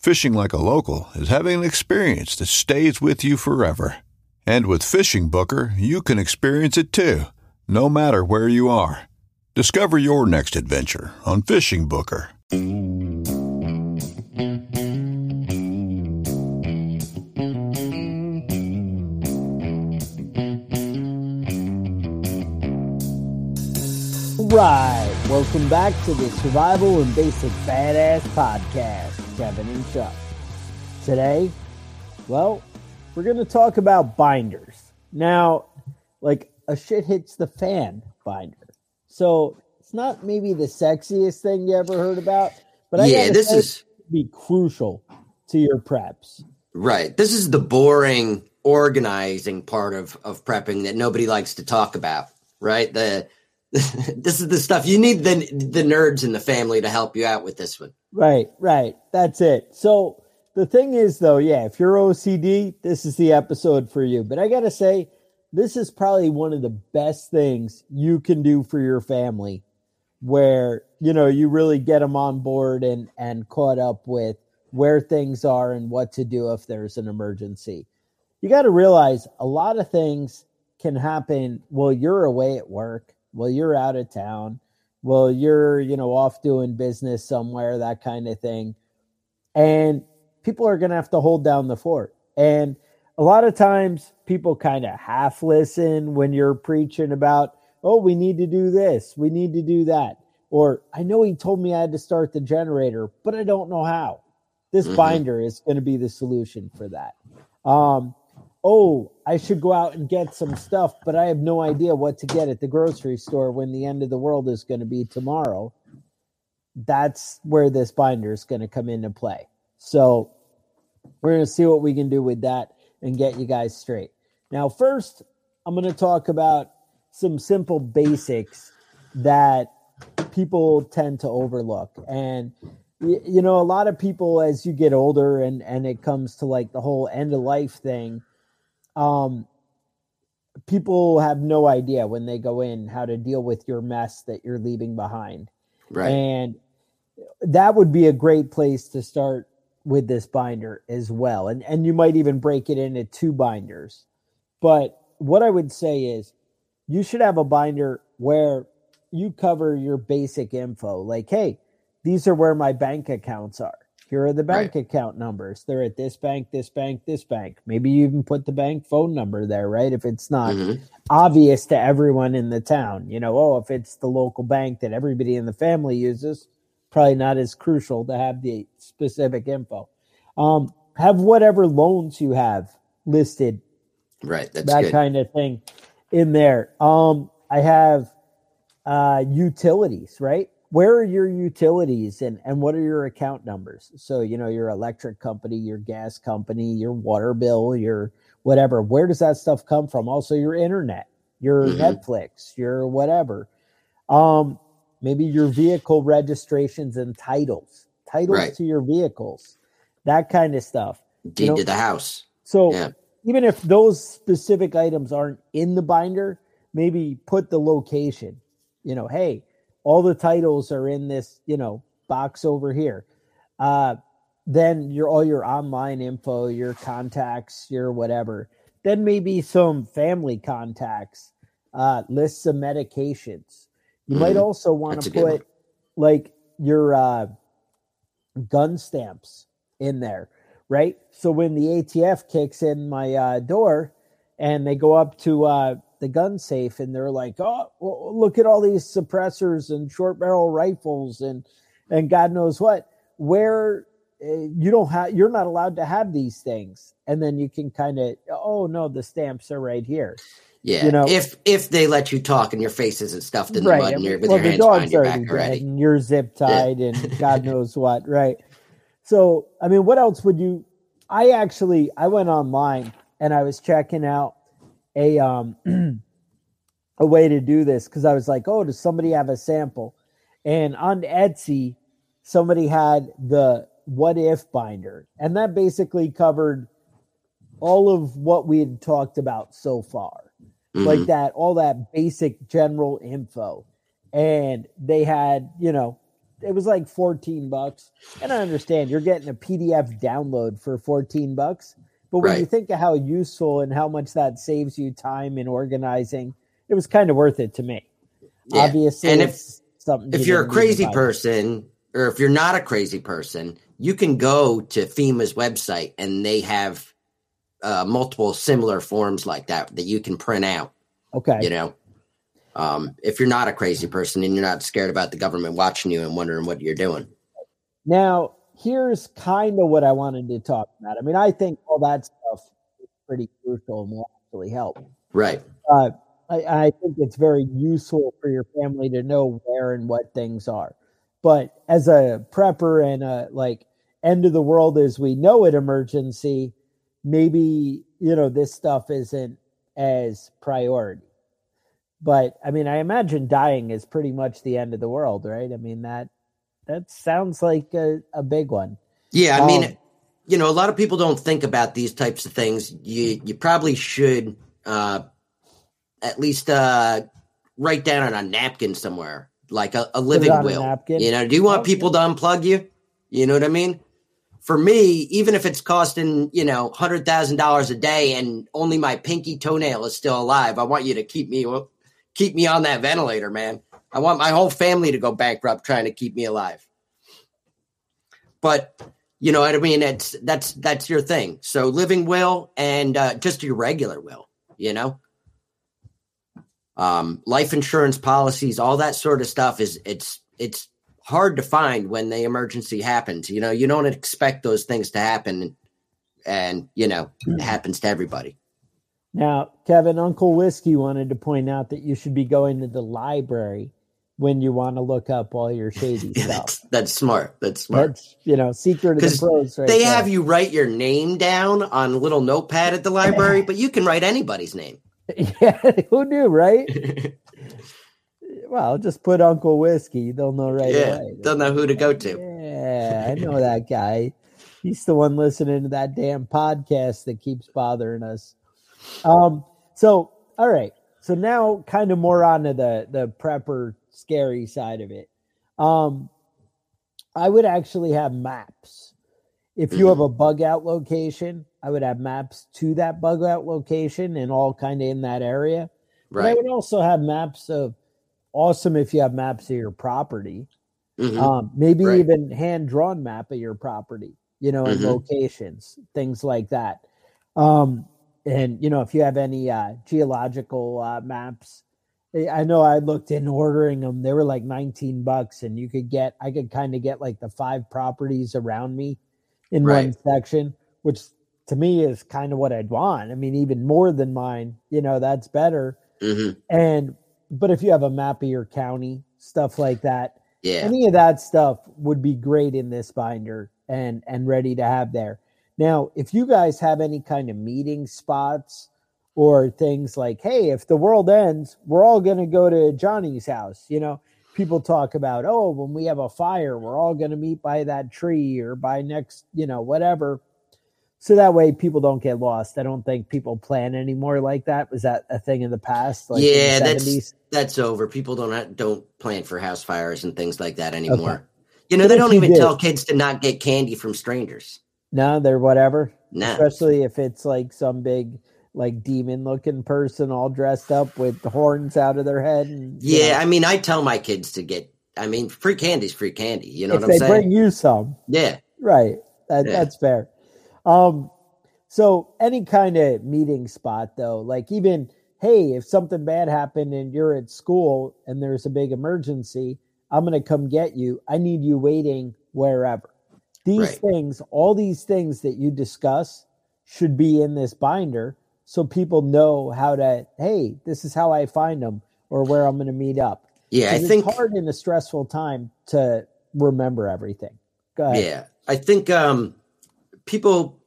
Fishing like a local is having an experience that stays with you forever. And with Fishing Booker, you can experience it too, no matter where you are. Discover your next adventure on Fishing Booker. Right. Welcome back to the Survival and Basic Badass Podcast, Kevin and Chuck. Today, well, we're going to talk about binders. Now, like a shit hits the fan binder. So it's not maybe the sexiest thing you ever heard about, but I Yeah, this is- be crucial to your preps. Right. This is the boring organizing part of of prepping that nobody likes to talk about. Right. The this is the stuff you need the the nerds in the family to help you out with this one. Right, right. That's it. So the thing is, though, yeah, if you're OCD, this is the episode for you. But I got to say, this is probably one of the best things you can do for your family where, you know, you really get them on board and, and caught up with where things are and what to do if there's an emergency. You got to realize a lot of things can happen while you're away at work, while you're out of town, well you're you know off doing business somewhere that kind of thing. And people are going to have to hold down the fort. And a lot of times people kind of half listen when you're preaching about oh we need to do this we need to do that. Or i know he told me i had to start the generator but i don't know how. This Mhm. binder is going to be the solution for that. Um oh, I should go out and get some stuff, but I have no idea what to get at the grocery store when the end of the world is going to be tomorrow. That's where this binder is going to come into play. So we're going to see what we can do with that and get you guys straight. Now, first, I'm going to talk about some simple basics that people tend to overlook. And you know, a lot of people as you get older and and it comes to like the whole end of life thing, um people have no idea when they go in how to deal with your mess that you're leaving behind. Right. And that would be a great place to start with this binder as well. And and you might even break it into two binders. But what I would say is you should have a binder where you cover your basic info like hey, these are where my bank accounts are. Here are the bank account numbers. They're at this bank, this bank, this bank. Maybe you even put the bank phone number there, right? If it's not Mhm. obvious to everyone in the town. You know, oh, if it's the local bank that everybody in the family uses, probably not as crucial to have the specific info. Um, have whatever loans you have listed, Right. That's that good. kind of thing in there. Um, I have uh, utilities, right? Where are your utilities and, and what are your account numbers? So, you know, your electric company, your gas company, your water bill, your whatever. Where does that stuff come from? Also, your internet, your Mhm. Netflix, your whatever. Um, maybe your vehicle registrations and titles, titles Right. to your vehicles, that kind of stuff. Deed know- to the house. So Yeah. even if those specific items aren't in the binder, maybe put the location. You know, hey, all the titles are in this, you know, box over here. Uh, then your all your online info, your contacts, your whatever. Then maybe some family contacts, uh, lists of medications. You might Mhm. also want to a good one. put like your uh, gun stamps in there, right? So when the ATF kicks in my uh, door and they go up to uh, the gun safe and they're like, "Oh, well, look at all these suppressors and short barrel rifles and and God knows what," where uh, you don't have, you're not allowed to have these things, and then you can kind of, oh no, the stamps are right here. Yeah, You know- if if they let you talk and your face isn't stuffed in the mud and you're with well, your the hands dog's behind your back already. and you're zip tied and God knows what, right? So, I mean, what else would you? I actually I went online and I was checking out a um a way to do this because I was like, oh, does somebody have a sample? And on Etsy, somebody had the what if binder, and that basically covered all of what we had talked about so far like Mhm. that, all that basic general info. And they had, you know, it was like 14 bucks. And I understand you're getting a PDF download for 14 bucks. But when you think of how useful and how much that saves you time in organizing, it was kind of worth it to me. Yeah. Obviously, And if- something if you you're a didn't need to crazy person or if you're not a crazy person, you can go to FEMA's website and they have uh, multiple similar forms like that that you can print out. Okay. You know, um, if you're not a crazy person and you're not scared about the government watching you and wondering what you're doing. Now, here's kind of what I wanted to talk about. I mean, I think all that stuff is pretty crucial and will actually help. Right. uh, I, I think it's very useful for your family to know where and what things are. But as a prepper and a like end of the world as we know it emergency, maybe you know this stuff isn't as priority. But I mean, I imagine dying is pretty much the end of the world, right? I mean that that sounds like a, a big one. Yeah, I mean, Um, you know, a lot of people don't think about these types of things. You you probably should uh, at least uh, write down on a napkin somewhere, like a, a living on a will. You know, do you want people to unplug you? You know what I mean? For me, even if it's costing you know hundred thousand dollars a day and only my pinky toenail is still alive, I want you to keep me keep me on that ventilator, man. I want my whole family to go bankrupt trying to keep me alive. But you know what I mean? It's that's that's your thing. So living will and uh, just your regular will, you know. Um, life insurance policies, all that sort of stuff is it's it's hard to find when the emergency happens. You know, you don't expect those things to happen, and you know it happens to everybody. Now, Kevin, Uncle Whiskey wanted to point out that you should be going to the library when you want to look up all your shady Yeah, stuff. that's that's smart. That's smart. That's you know, secret of the pros. Right they there. have you write your name down on a little notepad at the library, but you can write anybody's name. yeah, who knew, right? Well, just put Uncle Whiskey; they'll know right yeah, away. don't know who to go to. Yeah, I know that guy. He's the one listening to that damn podcast that keeps bothering us. Um. So, all right. So now, kind of more onto the the prepper scary side of it. Um, I would actually have maps. If you have a bug out location, I would have maps to that bug out location and all kind of in that area. But I would also have maps of awesome if you have maps of your property. Mhm. Um, maybe Right. even hand drawn map of your property, you know, and Mhm. locations, things like that. Um, and you know, if you have any uh, geological uh, maps, I know I looked in ordering them. They were like 19 bucks, and you could get, I could kind of get like the five properties around me in one section, which to me is kind of what I'd want. I mean, even more than mine, you know, that's better. Mhm. And but if you have a map of your county, stuff like that, Yeah. any of that stuff would be great in this binder and and ready to have there. Now, if you guys have any kind of meeting spots or things like, hey, if the world ends, we're all going to go to Johnny's house. You know, people talk about, oh, when we have a fire, we're all going to meet by that tree or by next, you know, whatever. so that way people don't get lost. I don't think people plan anymore like that. Was that a thing in the past? Like yeah, the that's that's over. People don't ha- don't plan for house fires and things like that anymore. Okay. You know, But they don't even did- tell kids to not get candy from strangers. no, they're whatever. No. Especially if it's like some big like demon looking person all dressed up with horns out of their head. And, Yeah, know, I mean, I tell my kids to get. I mean, free candy's free candy. You know if what they I'm saying? bring you some, yeah, right? That, Yeah. That's fair. Um, so any kind of meeting spot though, like even hey, if something bad happened and you're at school and there's a big emergency, I'm going to come get you. I need you waiting wherever. These Right. things, all these things that you discuss, should be in this binder so people know how to. Hey, this is how I find them or where I'm going to meet up. yeah. I think. it's hard in a stressful time to remember everything. Go ahead. Yeah, I think um, people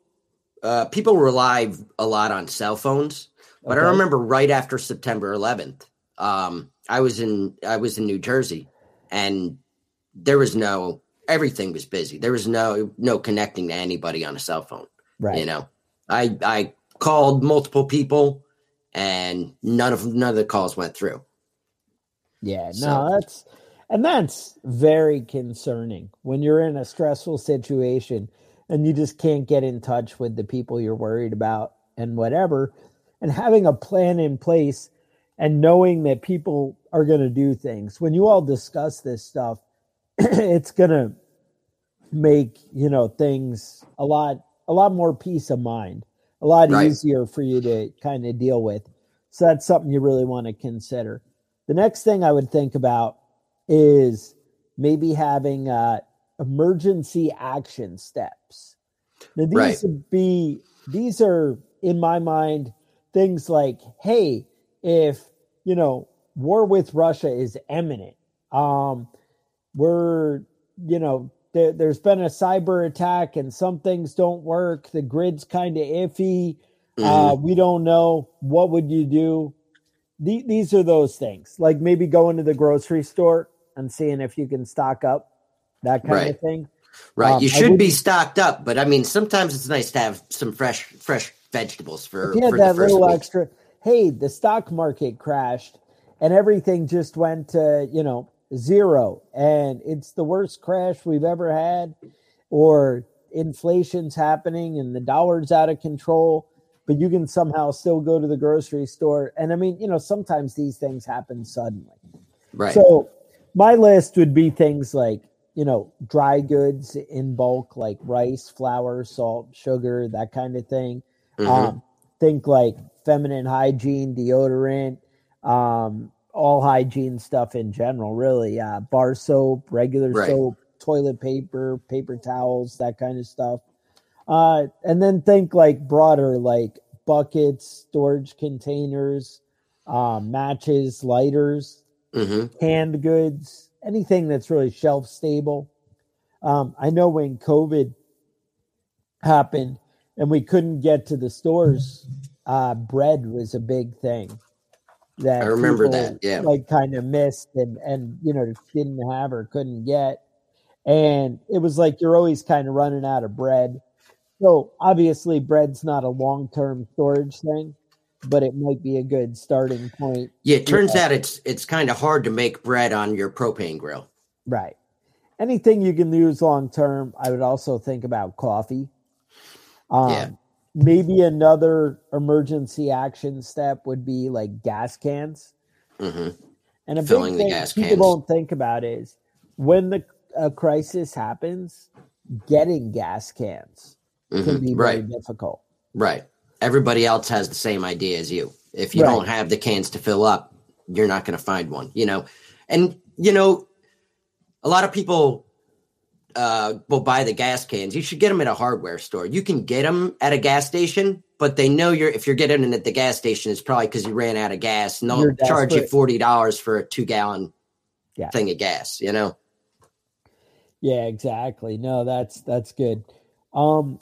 uh, people rely a lot on cell phones. But I remember right after September 11th, um, I was in I was in New Jersey, and there was no everything was busy. There was no no connecting to anybody on a cell phone. Right. You know, I I called multiple people, and none of none of the calls went through. Yeah, So- no, that's and that's very concerning when you're in a stressful situation and you just can't get in touch with the people you're worried about and whatever. And having a plan in place and knowing that people are going to do things. When you all discuss this stuff, it's going to make, you know, things a lot a lot more peace of mind, a lot Right. easier for you to kind of deal with. So that's something you really want to consider. The next thing I would think about is maybe having uh, emergency action steps. Now, these Right. would be these are in my mind things like, hey, if you know war with Russia is imminent, um, we're you know there, there's been a cyber attack and some things don't work. The grid's kind of iffy. Uh, we don't know. What would you do? The, these are those things, like maybe going to the grocery store and seeing if you can stock up, that kind Right. of thing. Right, Um, you should be stocked up, but I mean, sometimes it's nice to have some fresh fresh vegetables for, If you had for that little week. extra, hey, the stock market crashed and everything just went to, you know, zero and it's the worst crash we've ever had, or inflation's happening and the dollar's out of control, but you can somehow still go to the grocery store. And I mean, you know, sometimes these things happen suddenly. Right. So my list would be things like, you know, dry goods in bulk, like rice, flour, salt, sugar, that kind of thing. Mhm. Um, think like feminine hygiene, deodorant, um, all hygiene stuff in general, really. Uh, bar soap, regular Right. soap, toilet paper, paper towels, that kind of stuff. Uh, and then think like broader, like buckets, storage containers, um, matches, lighters, Mhm. canned goods, anything that's really shelf stable. Um, I know when COVID happened and we couldn't get to the stores, uh, bread was a big thing. That I remember people, that, yeah. like kind of missed and and you know didn't have or couldn't get, and it was like you're always kind of running out of bread. So obviously, bread's not a long term storage thing, but it might be a good starting point Yeah, it turns out it's it's kind of hard to make bread on your propane grill. Right. Anything you can use long term, I would also think about coffee. Um, Yeah. Maybe another emergency action step would be like gas cans. hmm And a Filling big the thing people cans. don't think about is when the a crisis happens, getting gas cans can hmm be very difficult. right. Everybody else has the same idea as you. If you Right. don't have the cans to fill up, you're not going to find one. You know, and you know, a lot of people uh, will buy the gas cans. You should get them at a hardware store. You can get them at a gas station, but they know you're if you're getting it at the gas station, it's probably because you ran out of gas, and they'll charge you forty dollars for a two gallon Yeah. thing of gas. You know, Yeah, exactly. No, that's that's good. Um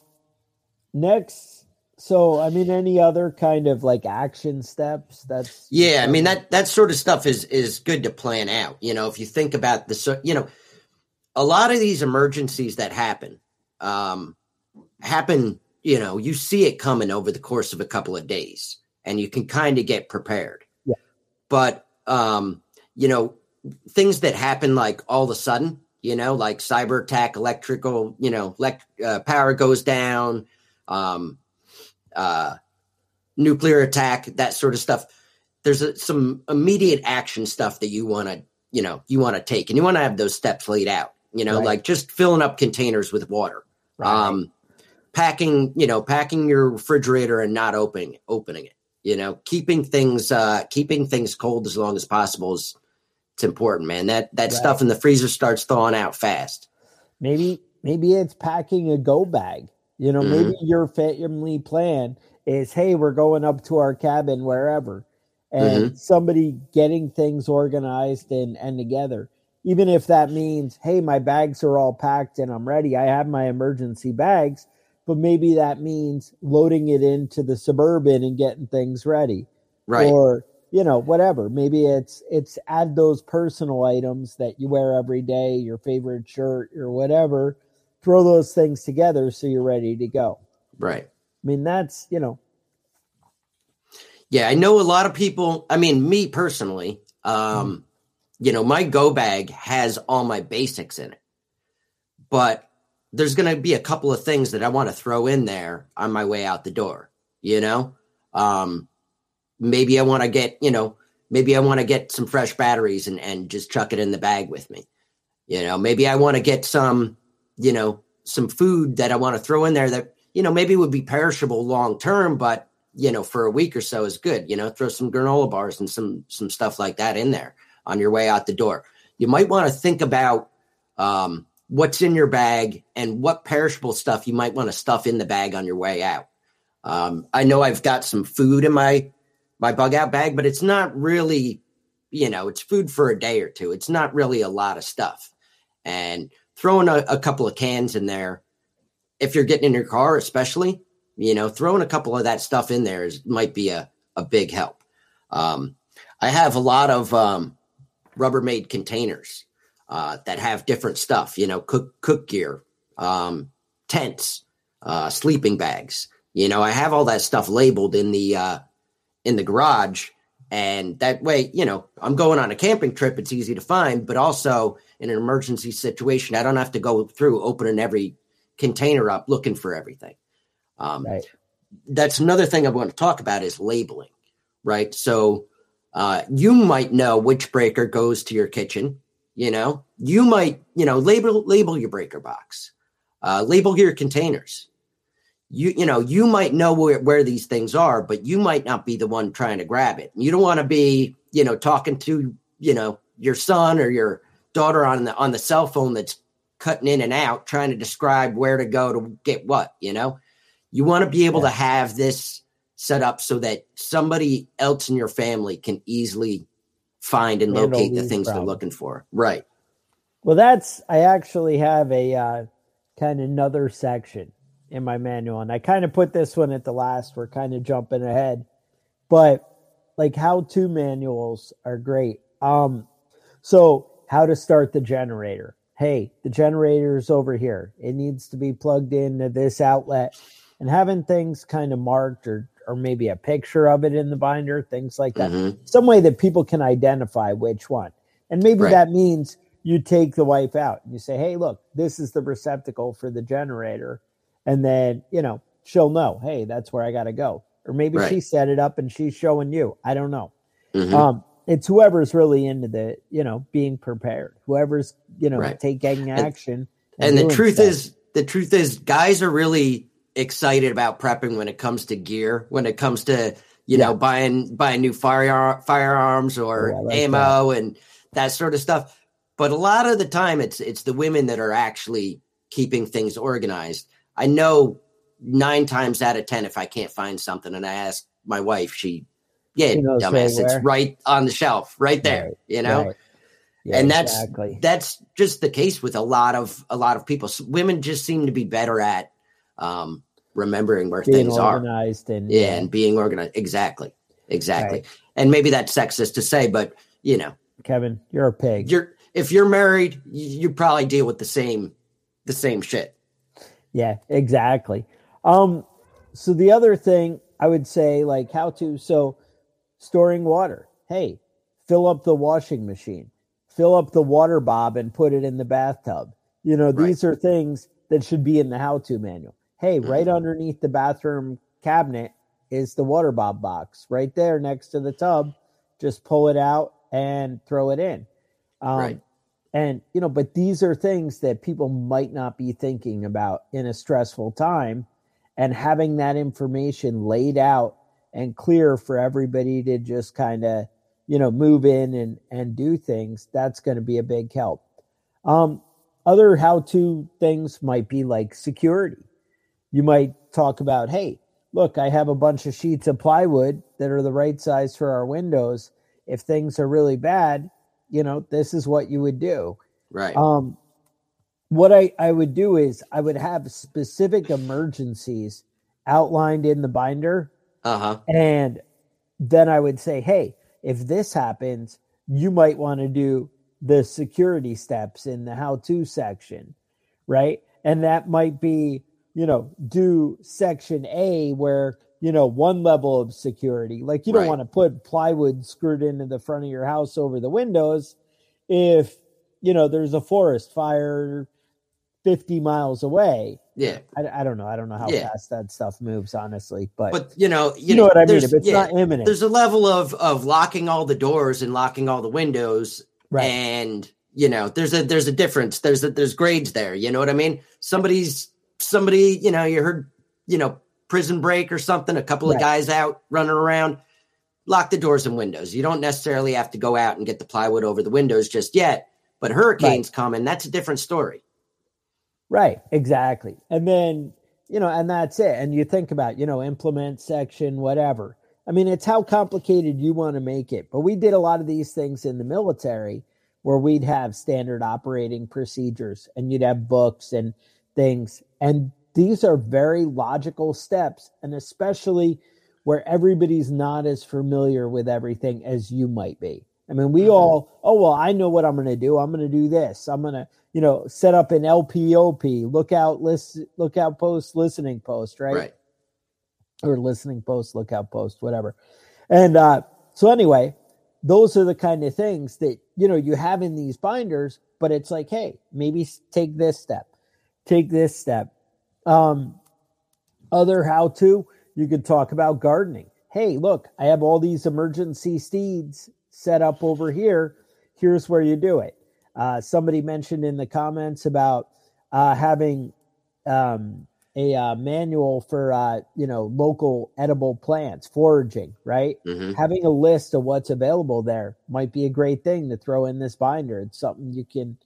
next so I mean any other kind of like action steps that's Yeah, I mean that that sort of stuff is is good to plan out. You know, if you think about the so- you know, a lot of these emergencies that happen um happen you know, you see it coming over the course of a couple of days and you can kind of get prepared. Yeah. But, um, you know, things that happen like all of a sudden, you know, like cyber attack, electrical, you know, elect, uh, power goes down, um, uh, nuclear attack, that sort of stuff. There's a, some immediate action stuff that you want to, you know, you want to take and you want to have those steps laid out, you know, Right. like just filling up containers with water Right. um packing you know packing your refrigerator and not opening opening it you know keeping things uh keeping things cold as long as possible is it's important man that that Right. stuff in the freezer starts thawing out fast maybe maybe it's packing a go bag you know Mhm. maybe your family plan is hey we're going up to our cabin wherever and somebody getting things organized and and together even if that means hey my bags are all packed and i'm ready i have my emergency bags but maybe that means loading it into the suburban and getting things ready. Right. Or you know whatever. Maybe it's it's add those personal items that you wear every day your favorite shirt or whatever throw those things together so you're ready to go. Right. I mean that's you know. Yeah i know a lot of people i mean me personally um you know my go bag has all my basics in it. But there's going to be a couple of things that i want to throw in there on my way out the door you know? Um maybe i want to get you know maybe i want to get some fresh batteries and and just chuck it in the bag with me. You know maybe i want to get some you know some food that i want to throw in there that you know maybe would be perishable long term but you know for a week or so is good you know? Throw some granola bars and some some stuff like that in there on your way out the door. You might want to think about um, what's in your bag and what perishable stuff you might want to stuff in the bag on your way out. Um, i know i've got some food in my my bug out bag but it's not really you know it's food for a day or two. It's not really a lot of stuff. And throwing a, a couple of cans in there if you're getting in your car especially you know throwing a couple of that stuff in there is might be a, a big help. Um, i have a lot of um, rubbermaid containers uh, that have different stuff you know cook cook gear um, tents uh, sleeping bags. You know i have all that stuff labeled in the uh, in the garage and that way you know i'm going on a camping trip it's easy to find but also in an emergency situation i don't have to go through opening every container up looking for everything. Um, right. that's another thing I want to talk about is labeling, right? So uh, you might know which breaker goes to your kitchen. You know, you might you know label label your breaker box, uh, label your containers. You you know you might know where, where these things are, but you might not be the one trying to grab it. You don't want to be you know talking to you know your son or your daughter on the on the cell phone that's cutting in and out trying to describe where to go to get what. You know, you want to be able Yeah. to have this set up so that somebody else in your family can easily find and Handle locate the things they're looking for. Right. well that's i actually have a uh, kind of another section in my manual and i kind of put this one at the last we're kind of jumping ahead. But like how to manuals are great. Um so how to start the generator. Hey the generator's over here. It needs to be plugged into this outlet. And having things kind of marked or or maybe a picture of it in the binder things like that Mhm. some way that people can identify which one and maybe Right. that means you take the wife out and you say hey look this is the receptacle for the generator and then you know she'll know hey that's where i gotta go or maybe Right. she set it up and she's showing you i don't know Mhm. um it's whoever's really into the you know being prepared whoever's you know Right. taking action and the truth stuff. is the truth is guys are really excited about prepping when it comes to gear when it comes to you Yeah. know buying buying new fire firearms or Oh, like ammo and that sort of stuff but a lot of the time it's it's the women that are actually keeping things organized i know nine times out of ten if i can't find something and i ask my wife she yeah dumbass it's right on the shelf right there Right, you know Right. Yeah, and that's exactly that's just the case with a lot of a lot of people. S- Women just seem to be better at um, remembering where being things are, organized and yeah, and being organized. Exactly, exactly. Right. And maybe that's sexist to say, but you know, kevin you're a pig you're if you're married, you, you probably deal with the same the same shit. Yeah, exactly. Um, so the other thing I would say, like how to, so storing water. Hey, fill up the washing machine, fill up the water bob and put it in the bathtub. You know, these are things that should be in the how to manual. Hey, right Mhm. underneath the bathroom cabinet is the water bob box right there next to the tub. Just pull it out and throw it in. Um, Right. And, you know, but these are things that people might not be thinking about in a stressful time. And having that information laid out and clear for everybody to just kind of, you know, move in and, and do things, that's going to be a big help. Um, other how to things might be like security. You might talk about, hey, look, I have a bunch of sheets of plywood that are the right size for our windows. If things are really bad, you know, this is what you would do. Right. Um, what I, I would do is I would have specific emergencies outlined in the binder Uh huh. and then I would say, hey, if this happens, you might want to do the security steps in the how to section, right? And that might be, you know, do section A where, you know, one level of security. Like you don't Right. want to put plywood screwed into the front of your house over the windows if, you know, there's a forest fire 50 miles away. Yeah. I, I don't know. I don't know how Yeah. fast that stuff moves, honestly, but, But you know, you, know what I mean. If it's yeah, not imminent, there's a level of of locking all the doors and locking all the windows right? and you know there's a there's a difference there's a, there's grades there you know what i mean somebody's somebody you know you heard you know prison break or something a couple of guys out running around lock the doors and windows you don't necessarily have to go out and get the plywood over the windows just yet but hurricanes coming that's a different story Right, exactly. And then, you know, and that's it. And you think about, you know, implement section, whatever. I mean, it's how complicated you want to make it. But we did a lot of these things in the military where we'd have standard operating procedures and you'd have books and things. And these are very logical steps. And especially where everybody's not as familiar with everything as you might be. I mean, we Mhm. all, oh, well, I know what I'm going to do. I'm going to do this. I'm going to, you know, set up an LPOP, lookout list, lookout post, listening post, right? right Or listening post, lookout post, whatever. And uh, so, anyway, those are the kind of things that, you know, you have in these binders, but it's like, hey, maybe take this step, take this step. Um, other how to, you could talk about gardening. Hey, look, I have all these emergency seeds set up over here. Here's where you do it. Uh, somebody mentioned in the comments about uh, having um, a uh, manual for uh, you know local edible plants, foraging. Right, hmm having a list of what's available there might be a great thing to throw in this binder. It's something you can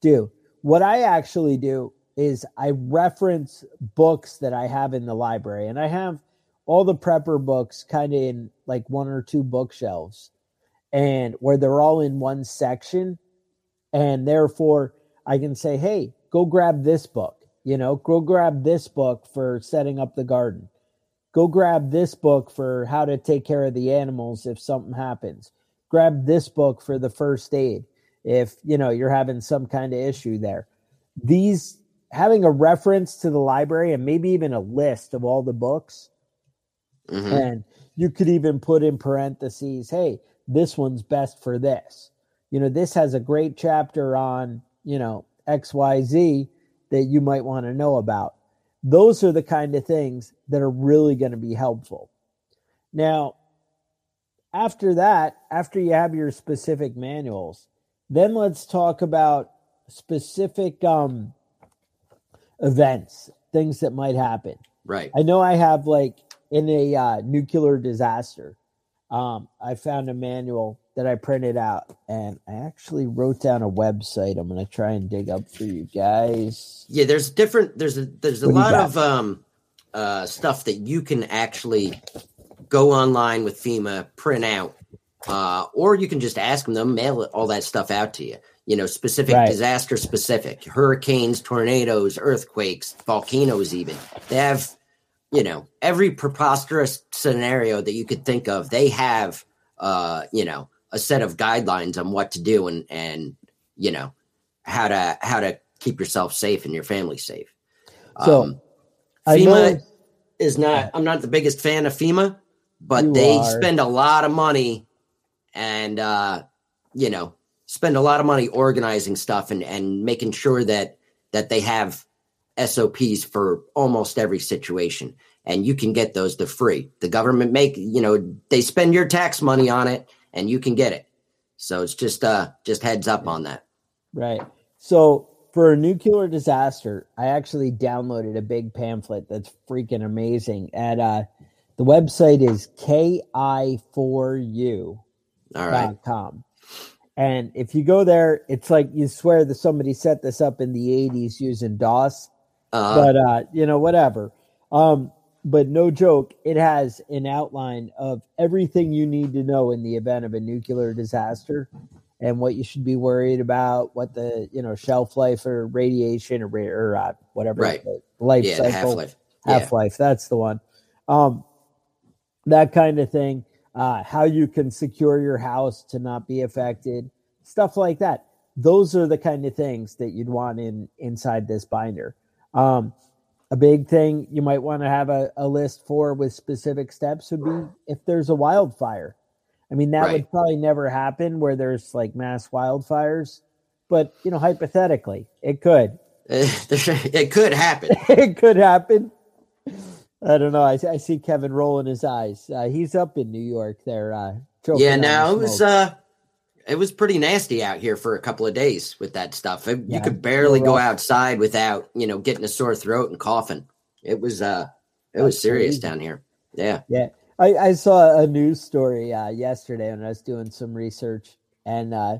do. What I actually do is I reference books that I have in the library, and I have all the prepper books kind of in like one or two bookshelves, and where they're all in one section, and therefore I can say, "Hey, go grab this book." You know, go grab this book for setting up the garden. Go grab this book for how to take care of the animals if something happens. Grab this book for the first aid if, you know, you're having some kind of issue there. These having a reference to the library and maybe even a list of all the books hmm and you could even put in parentheses, hey, this one's best for this. You know, this has a great chapter on, you know, XYZ that you might want to know about. Those are the kind of things that are really going to be helpful. Now, after that, after you have your specific manuals, then let's talk about specific um, events, things that might happen. right I know I have like in a uh, nuclear disaster. Um, I found a manual that I printed out, and I actually wrote down a website. I'm going to try and dig up for you guys. yeah there's different there's a there's a What lot of um uh stuff that you can actually go online with fema print out uh or you can just ask them they'll mail it, all that stuff out to you you know specific Right. disaster specific hurricanes tornadoes earthquakes volcanoes even they have you know every preposterous scenario that you could think of they have uh you know a set of guidelines on what to do and and you know how to how to keep yourself safe and your family safe So, um, FEMA know, is not. I'm not the biggest fan of FEMA, but they are. spend a lot of money, and uh, you know, spend a lot of money organizing stuff and and making sure that that they have SOPs for almost every situation. And you can get those. They're free. The government make you know they spend your tax money on it, and you can get it. So it's just uh just heads up on that. Right. So for a nuclear disaster, I actually downloaded a big pamphlet that's freaking amazing. At uh, the website is ki4u.com. All right. And if you go there, it's like you swear that somebody set this up in the 80s using DOS. Uh, but uh, you know, whatever. Um, but no joke, it has an outline of everything you need to know in the event of a nuclear disaster and what you should be worried about, what the you know shelf life or radiation or, or uh, whatever Right. life yeah, cycle half life. Yeah. half life. That's the one. Um, that kind of thing. Uh, how you can secure your house to not be affected, stuff like that. Those are the kind of things that you'd want in inside this binder. Um, a big thing you might want to have a, a list for with specific steps would be if there's a wildfire. I mean, that Right. would probably never happen where there's like mass wildfires, but you know, hypothetically, it could. it could happen. it could happen. I don't know. I, I see Kevin rolling his eyes. Uh, he's up in New York there. Uh, yeah, on the no, it was uh it was pretty nasty out here for a couple of days with that stuff. It- Yeah, you could barely go outside without, you know, getting a sore throat and coughing. It was uh it was That's serious crazy. down here. Yeah. Yeah, I, I saw a news story uh, yesterday when I was doing some research, and uh,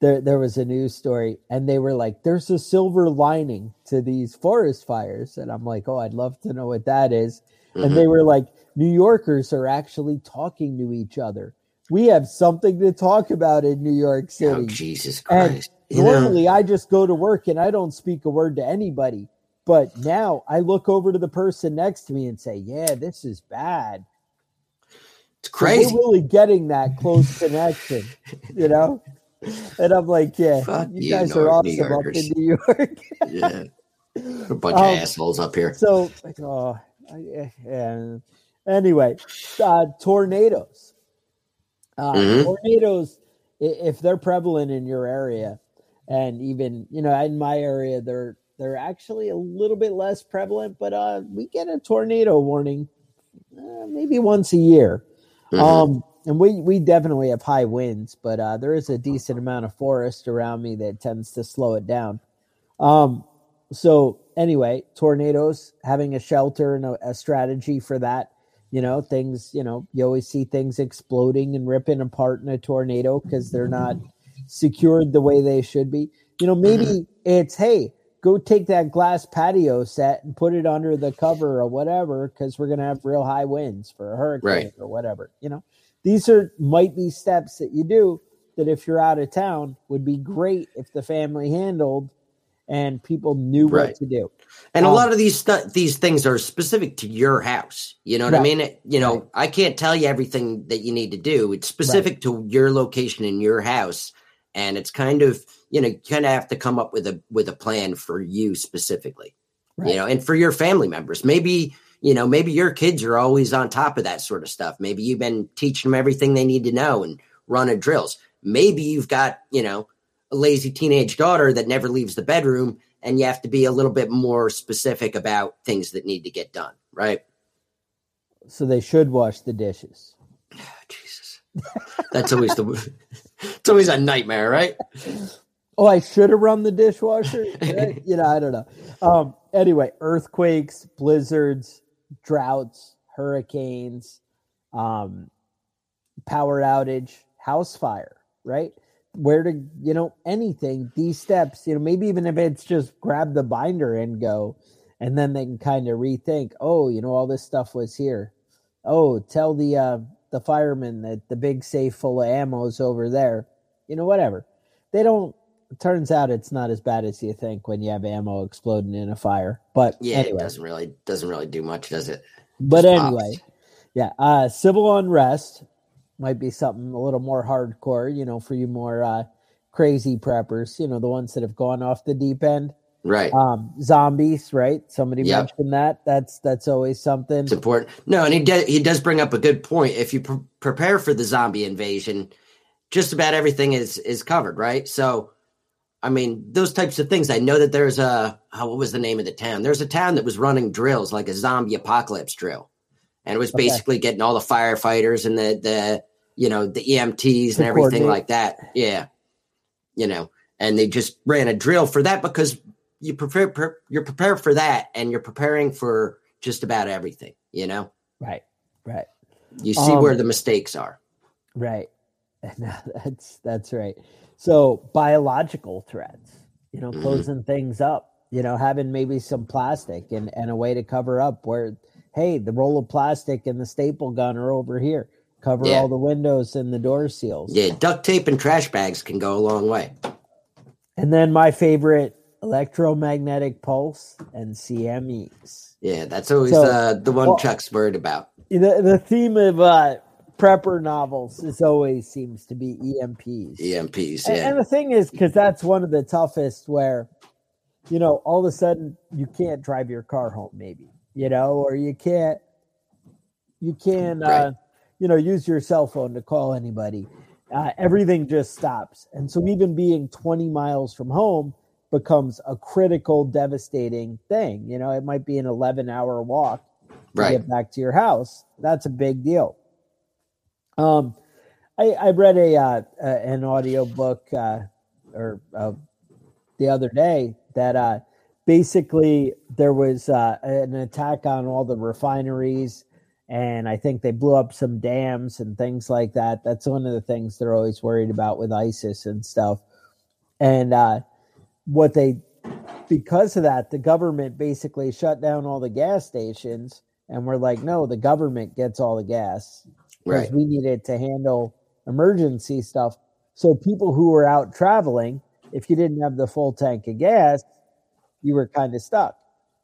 there there was a news story, and they were like, "There's a silver lining to these forest fires," and I'm like, "Oh, I'd love to know what that is." Mhm. And they were like, "New Yorkers are actually talking to each other. We have something to talk about in New York City." Oh Jesus And Christ. Know, Normally, I just go to work and I don't speak a word to anybody. But now I look over to the person next to me and say, "Yeah, this is bad." it's crazy. We're really getting that close connection, you know. And I'm like, "Yeah, Fuck you guys are awesome up in New York." yeah. A bunch Um, of assholes up here. so, like, oh, I- yeah. Anyway, uh, tornadoes. Uh, Mhm. Tornadoes, if they're prevalent in your area, and even you know in my area, they're they're actually a little bit less prevalent, but uh, we get a tornado warning uh, maybe once a year. Mhm. Um, and we we definitely have high winds, but uh, there is a decent amount of forest around me that tends to slow it down. Um, so anyway, tornadoes having a shelter and a, a strategy for that. You know, things. You know, you always see things exploding and ripping apart in a tornado because they're not secured the way they should be. You know, maybe it's hey, go take that glass patio set and put it under the cover or whatever because we're gonna have real high winds for a hurricane Right. or whatever. You know, these are might be steps that you do that if you're out of town would be great if the family handled and people knew Right. what to do. And a Um, lot of these stu- these things are specific to your house. You know what I mean? It- You know, Right. I can't tell you everything that you need to do. It's specific to your location in your house, and it's kind of you know, you kind of have to come up with a with a plan for you specifically. Right. You know, and for your family members, maybe you know, maybe your kids are always on top of that sort of stuff. Maybe you've been teaching them everything they need to know and running drills. Maybe you've got you know a lazy teenage daughter that never leaves the bedroom and you have to be a little bit more specific about things that need to get done, right? So they should wash the dishes. Jesus. That's always the it's always a nightmare, right? Oh, I should have run the dishwasher. You know, I don't know. Um, anyway, earthquakes, blizzards, droughts, hurricanes, um, power outage, house fire, right? Where to, you know, anything, these steps, you know, maybe even if it's just grab the binder and go, and then they can kind of rethink, oh, you know, all this stuff was here. Oh, tell the uh the firemen that the big safe full of ammo is over there. You know, whatever. They don't turns out it's not as bad as you think when you have ammo exploding in a fire. But Yeah, anyway, it doesn't really doesn't really do much, does it? but Just pops. anyway, yeah, uh, civil unrest might be something a little more hardcore, you know, for you more uh, crazy preppers, you know, the ones that have gone off the deep end. Right. Um, zombies, right? Somebody Yep. mentioned that. That's that's always something. It's important. No, and he does, he does bring up a good point. If you pre- prepare for the zombie invasion, just about everything is is covered, right? So, I mean, those types of things. I know that there's a oh, what was the name of the town? There's a town that was running drills like a zombie apocalypse drill, and it was Okay. basically getting all the firefighters and the the you know the EMTs and everything like that. Yeah, you know, and they just ran a drill for that because you prepare pre- you're prepared for that, and you're preparing for just about everything. You know. Right, right, You see Um, where the mistakes are. right. No, that's that's right. So biological threats, you know, Mhm. closing things up, you know, having maybe some plastic and and a way to cover up where, hey, the roll of plastic and the staple gun are over here. Cover Yeah. all the windows and the door seals. Yeah, duct tape and trash bags can go a long way. And then my favorite electromagnetic pulse and CMEs. Yeah, that's always So- uh, the one well- Chuck's worried about. The the theme of uh prepper novels is always seems to be EMPs. EMPs. And, Yeah, and the thing is, because that's one of the toughest where, you know, all of a sudden you can't drive your car home, maybe, you know, or you can't, you can, uh, Right. you know, use your cell phone to call anybody. Uh, everything just stops. And so even being 20 miles from home becomes a critical, devastating thing. You know, it might be an 11 hour walk to get back to your house. That's a big deal. Um, I, I read a uh, uh, an audio book uh, or uh, the other day that uh, basically there was uh, an attack on all the refineries, and I think they blew up some dams and things like that. That's one of the things they're always worried about with ISIS and stuff. And what they because of that, the government basically shut down all the gas stations, and we're like, no, the government gets all the gas because Right. we needed to handle emergency stuff. So people who were out traveling, if you didn't have the full tank of gas, you were kind of stuck.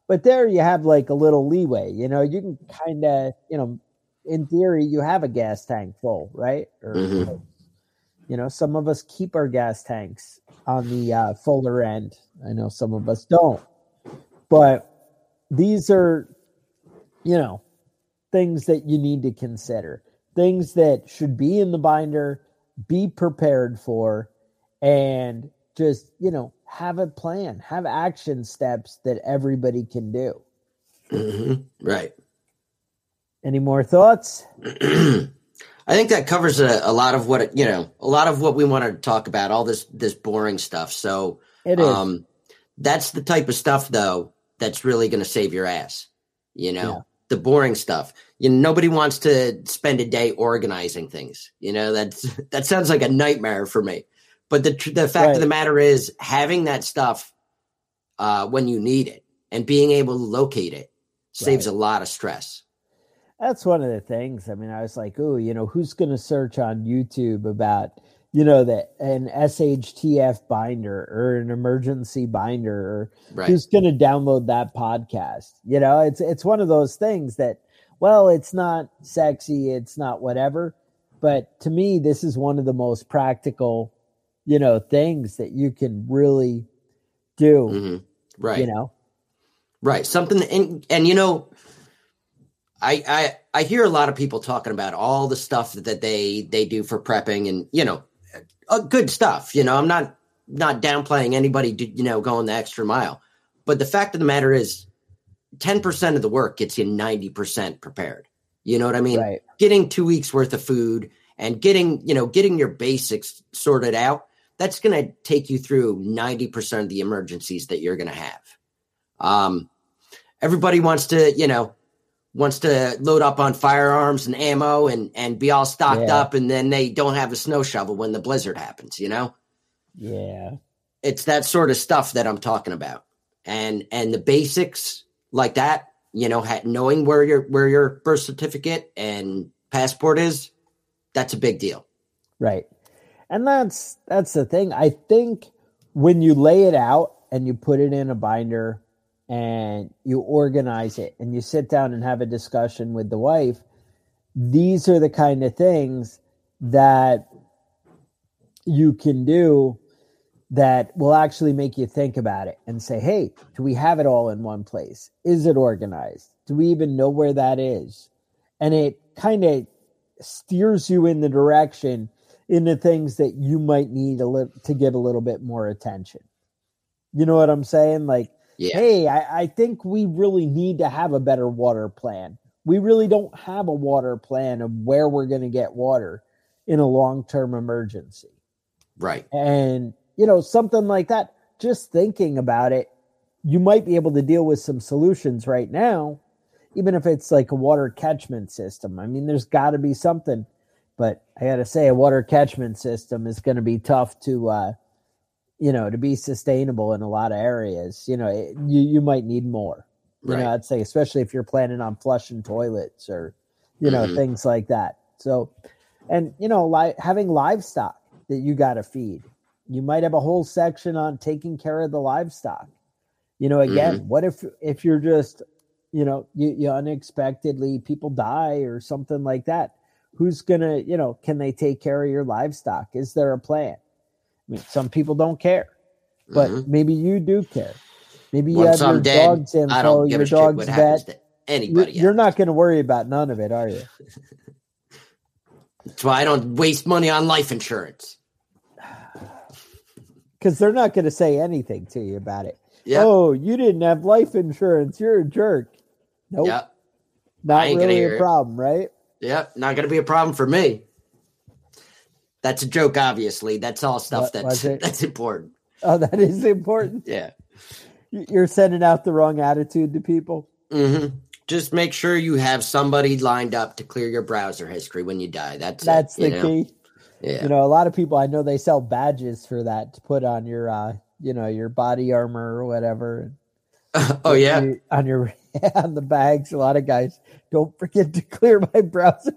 But there you have like a little leeway. You know, you can kind of, you know, in theory, you have a gas tank full, right? Or, Mhm. you know, some of us keep our gas tanks on the uh, fuller end. I know some of us don't. But these are, you know, things that you need to consider, things that should be in the binder, be prepared for, and just, you know, have a plan, have action steps that everybody can do. hmm Right. Any more thoughts? I think that covers a, a lot of what you know, a lot of what we want to talk about. All this this boring stuff. So It is. um, that's the type of stuff though that's really going to save your ass. You know, Yeah. the boring stuff. You know, nobody wants to spend a day organizing things. You know, that's that sounds like a nightmare for me. But the tr- the fact Right. of the matter is, having that stuff uh, when you need it and being able to locate it saves Right. a lot of stress. That's one of the things. I mean, I was like, oh, you know, who's going to search on YouTube about, you know, that an SHTF binder or an emergency binder or Right. who's going to download that podcast? You know, it's it's one of those things that, well, it's not sexy, it's not whatever, but to me, this is one of the most practical, you know, things that you can really do. hmm Right. You know, Right. Something and and you know I I I hear a lot of people talking about all the stuff that they they do for prepping and you know uh, good stuff. You know, I'm not not downplaying anybody you know going the extra mile. But the fact of the matter is 10% of the work gets you 90% prepared. You know what I mean? right? Getting 2 weeks worth of food and getting, you know, getting your basics sorted out, that's going to take you through 90% of the emergencies that you're going to have. Um, everybody wants to, you know, wants to load up on firearms and ammo and and be all stocked Yeah. up, and then they don't have a snow shovel when the blizzard happens. You know, Yeah, it's that sort of stuff that I'm talking about, and and the basics like that. You know, ha- knowing where your where your birth certificate and passport is, that's a big deal. Right. And that's that's the thing. I think when you lay it out and you put it in a binder and you organize it and you sit down and have a discussion with the wife, these are the kind of things that you can do that will actually make you think about it and say, hey, do we have it all in one place? Is it organized? Do we even know where that is? And it kind of steers you in the direction into things that you might need a li- to give a little bit more attention. You know what I'm saying? Like, Yeah. hey, I, I think we really need to have a better water plan. We really don't have a water plan of where we're going to get water in a long term emergency. Right. And, you know, something like that, just thinking about it, you might be able to deal with some solutions right now, even if it's like a water catchment system. I mean, there's got to be something, but I got to say, a water catchment system is going to be tough to, uh, you know, to be sustainable in a lot of areas. You know, it, you you might need more. You Right. know, I'd say, especially if you're planning on flushing toilets or, you know, Mhm. things like that. So, and you know, li- having livestock that you got to feed. You might have a whole section on taking care of the livestock. You know, again, what if if you're just, you know, you, you unexpectedly people die or something like that? Who's gonna, you know, can they take care of your livestock? Is there a plan? I mean, some people don't care, but Mhm. maybe you do care. Maybe you Once have I'm your dead, dog's info, I don't give your a shit dog's what vet. anybody. You're else. not going to worry about none of it, are you? That's why I don't waste money on life insurance. Because they're not going to say anything to you about it. Yeah. Oh, you didn't have life insurance. You're a jerk. Nope. Yeah. Not really a it. problem, right? Yeah. Not going to be a problem for me. That's a joke, obviously. That's all stuff What that's that's important. Oh, that is important. Yeah. You- You're sending out the wrong attitude to people. hmm Just make sure you have somebody lined up to clear your browser history when you die. That's That's it, the know? Yeah. You know, a lot of people I know they sell badges for that to put on your uh, you know, your body armor or whatever. oh yeah. You- on your on the bags. A lot of guys don't forget to clear my browser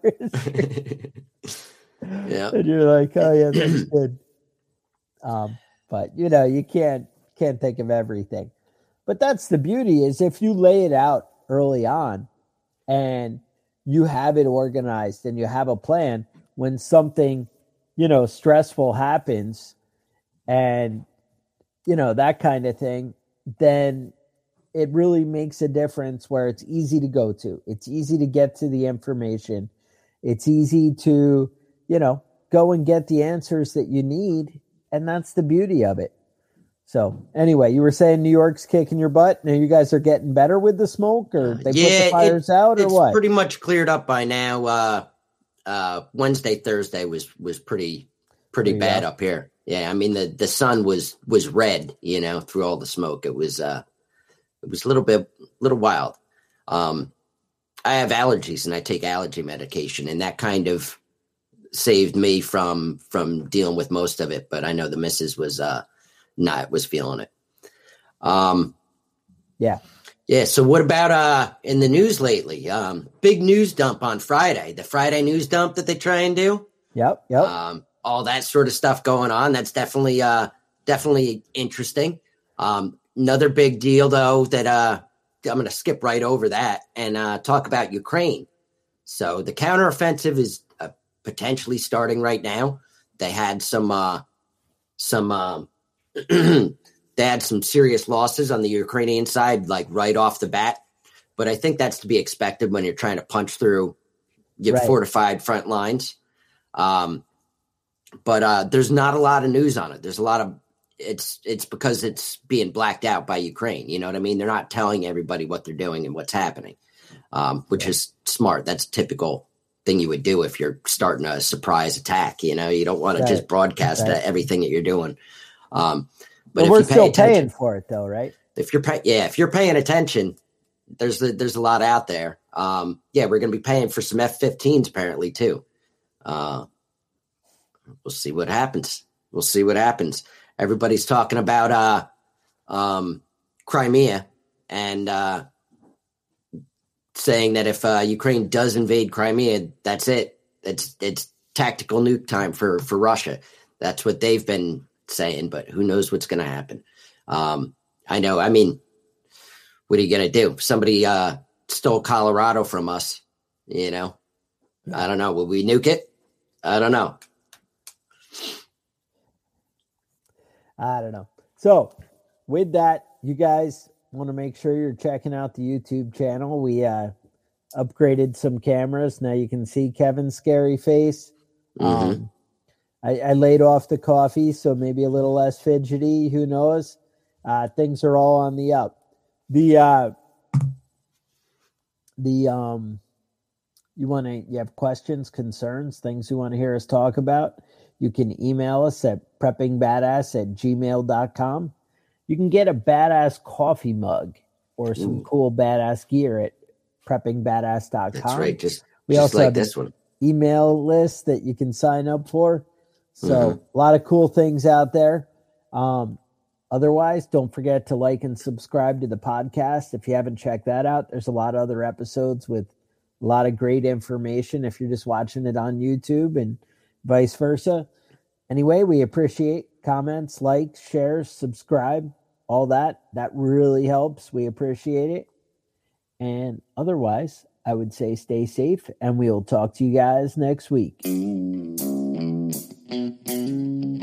yeah. and you're like, oh yeah, that's good. Um, but you know, you can't can't think of everything. But that's the beauty is if you lay it out early on and you have it organized and you have a plan when something, you know, stressful happens and you know, that kind of thing, then it really makes a difference where it's easy to go to. It's easy to get to the information. It's easy to, you know, go and get the answers that you need. And that's the beauty of it. So, anyway, you were saying New York's kicking your butt. Now you guys are getting better with the smoke, or they put Yeah, the it- fires out, or it's what? pretty much cleared up by now. Uh, uh, Wednesday, Thursday was was pretty pretty Pretty bad up here. Yeah, I mean the the sun was was red, you know, through all the smoke. It was uh, it was a little bit little wild. Um, I have allergies and I take allergy medication, and that kind of saved me from from dealing with most of it. But I know the missus was uh not was feeling it. Um, Yeah. Yeah. So what about uh in the news lately? Um, big news dump on Friday. The Friday news dump that they try and do. yep, yep. Um, all that sort of stuff going on. That's definitely uh definitely interesting. Um, another big deal though that uh I'm going to skip right over that and uh, talk about Ukraine. So the counteroffensive is uh, potentially starting right now. They had some uh, some um, they had some serious losses on the Ukrainian side, like right off the bat. But I think that's to be expected when you're trying to punch through your Right. fortified front lines. Um, but uh, there's not a lot of news on it. There's a lot of it's it's because it's being blacked out by Ukraine. You know what I mean? They're not telling everybody what they're doing and what's happening, um, which is smart. That's a typical thing you would do if you're starting a surprise attack. You know, you don't want to just broadcast Right. everything that you're doing. Um, but we're still paying for it, though, right? if you're pay- yeah, if you're paying attention, there's the, there's a lot out there. Um, yeah, we're going to be paying for some F-15s apparently too. Uh, we'll see what happens. We'll see what happens. Everybody's talking about uh, um, Crimea and uh, saying that if uh, Ukraine does invade Crimea, that's it. It's it's tactical nuke time for for Russia. That's what they've been saying, but who knows what's going to happen? Um, I know. I mean, what are you going to do? Somebody uh, stole Colorado from us. You know, I don't know. Will we nuke it? I don't know. I don't know. So, with that, you guys want to make sure you're checking out the YouTube channel. We uh, upgraded some cameras. Now you can see Kevin's scary face. Mhm. Um, I, I laid off the coffee, so maybe a little less fidgety. Who knows? Uh, things are all on the up. The uh, the um, you want to you have questions, concerns, things you want to hear us talk about. You can email us at preppingbadass at gmail.com. You can get a badass coffee mug or some Ooh. cool badass gear at preppingbadass.com. That's right. Just, We just also like have this one. email list that you can sign up for. So Mhm. a lot of cool things out there. Um, otherwise, don't forget to like and subscribe to the podcast. If you haven't checked that out, there's a lot of other episodes with a lot of great information if you're just watching it on YouTube and vice versa. Anyway, we appreciate comments, likes, shares, subscribe, all that. That really helps. We appreciate it. And otherwise, I would say stay safe and we'll talk to you guys next week. Mm-hmm.